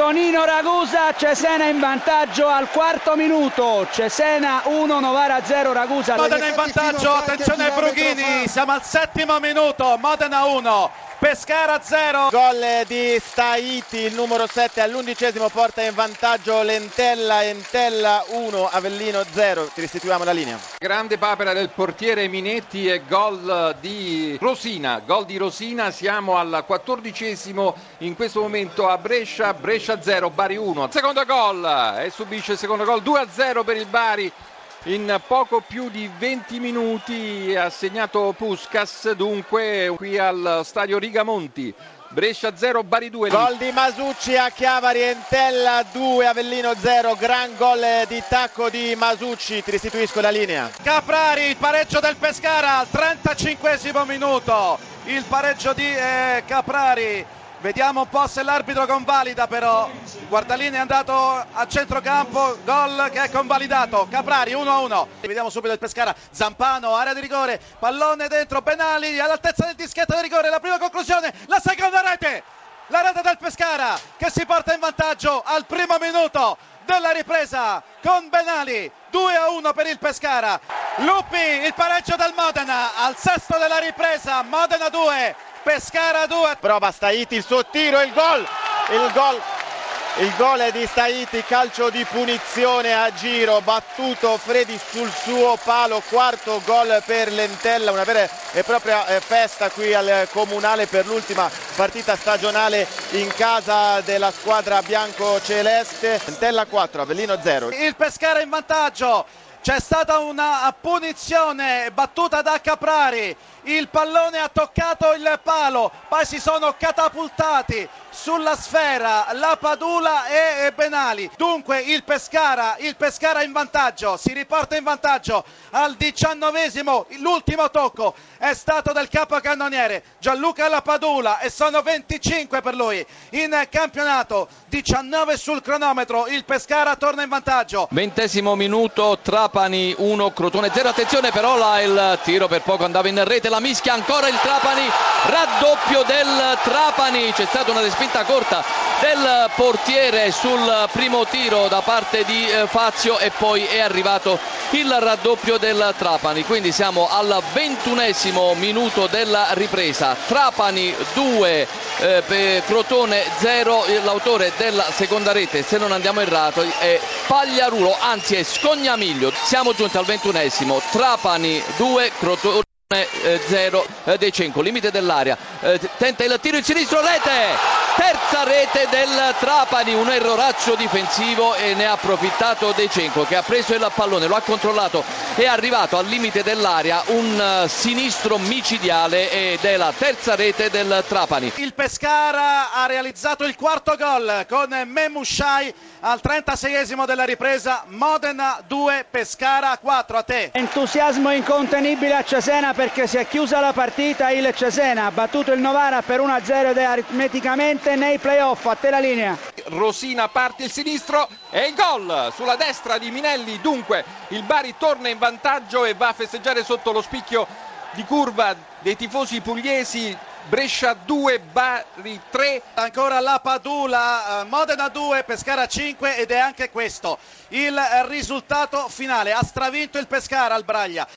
Avellino Ragusa, Cesena in vantaggio al quarto minuto, Cesena 1, Novara 0, Ragusa. Modena in vantaggio, attenzione Brughini, siamo al settimo minuto, Modena 1. Pescara 0. Gol di Staiti, il numero 7 all'undicesimo porta in vantaggio Lentella, Entella 1, Avellino 0. Ti restituiamo la linea. Grande papera del portiere Minetti e gol di Rosina. Gol di Rosina, siamo al quattordicesimo in questo momento a Brescia, Brescia 0, Bari 1. Secondo gol e subisce il secondo gol 2 0 per il Bari in poco più di 20 minuti ha segnato Puskas dunque qui al stadio Rigamonti. Brescia 0 Bari 2 gol di Masucci a Chiavari Entella 2 Avellino 0 gran gol di tacco di Masucci ti restituisco la linea. Caprari il pareggio del Pescara al 35 minuto. Il pareggio di eh, Caprari Vediamo un po' se l'arbitro convalida però. Guardalini è andato a centrocampo, gol che è convalidato. Caprari 1-1. Vediamo subito il Pescara. Zampano, area di rigore, pallone dentro, Penali all'altezza del dischetto di rigore. La prima conclusione, la seconda rete. La rete del Pescara che si porta in vantaggio al primo minuto della ripresa con Benali 2 a 1 per il Pescara Lupi il pareggio del Modena al sesto della ripresa Modena 2 Pescara 2. Prova Staiti il suo tiro, il gol. Il gol. Il gol è di Staiti, calcio di punizione a giro, battuto Fredi sul suo palo, quarto gol per Lentella, una vera e propria eh, festa qui al Comunale per l'ultima partita stagionale in casa della squadra bianco-celeste. Lentella 4, Avellino 0. Il Pescara in vantaggio, c'è stata una punizione battuta da Caprari, il pallone ha toccato il palo, poi si sono catapultati sulla sfera la Padula e Benali. Dunque il Pescara, il Pescara in vantaggio, si riporta in vantaggio al diciannovesimo, l'ultimo tocco è stato del capocannoniere Gianluca Lapadula e sono 25 per lui in campionato, 19 sul cronometro, il Pescara torna in vantaggio. Ventesimo minuto, Trapani 1, Crotone 0, attenzione però là il tiro per poco andava in rete, la mischia ancora il Trapani, raddoppio del Trapani, c'è stata una respinta corta del portiere sul primo tiro da parte di eh, Fazio e poi è arrivato il raddoppio del Trapani, quindi siamo al ventunesimo minuto della ripresa, Trapani 2, eh, Crotone 0, l'autore della seconda rete se non andiamo errato è Pagliarulo, anzi è Scognamiglio, siamo giunti al ventunesimo, Trapani 2, Crotone 0 eh, De Cenco, limite dell'area, eh, tenta il tiro in sinistro, rete, terza rete del Trapani, un erroraccio difensivo e ne ha approfittato De Cenco che ha preso il pallone, lo ha controllato, è arrivato al limite dell'area, un uh, sinistro micidiale ed è la terza rete del Trapani. Il Pescara ha realizzato il quarto gol con Memushai al 36esimo della ripresa, Modena 2, Pescara 4, a te. Entusiasmo incontenibile a Cesena perché si è chiusa la partita, il Cesena ha battuto il Novara per 1-0 ed è aritmeticamente nei playoff, a te la linea. Rosina parte il sinistro e il gol sulla destra di Minelli, dunque il Bari torna in vantaggio e va a festeggiare sotto lo spicchio di curva dei tifosi pugliesi Brescia 2, Bari 3. Ancora la Padula, eh, Modena 2, Pescara 5 ed è anche questo il risultato finale. Ha stravinto il Pescara al Braglia.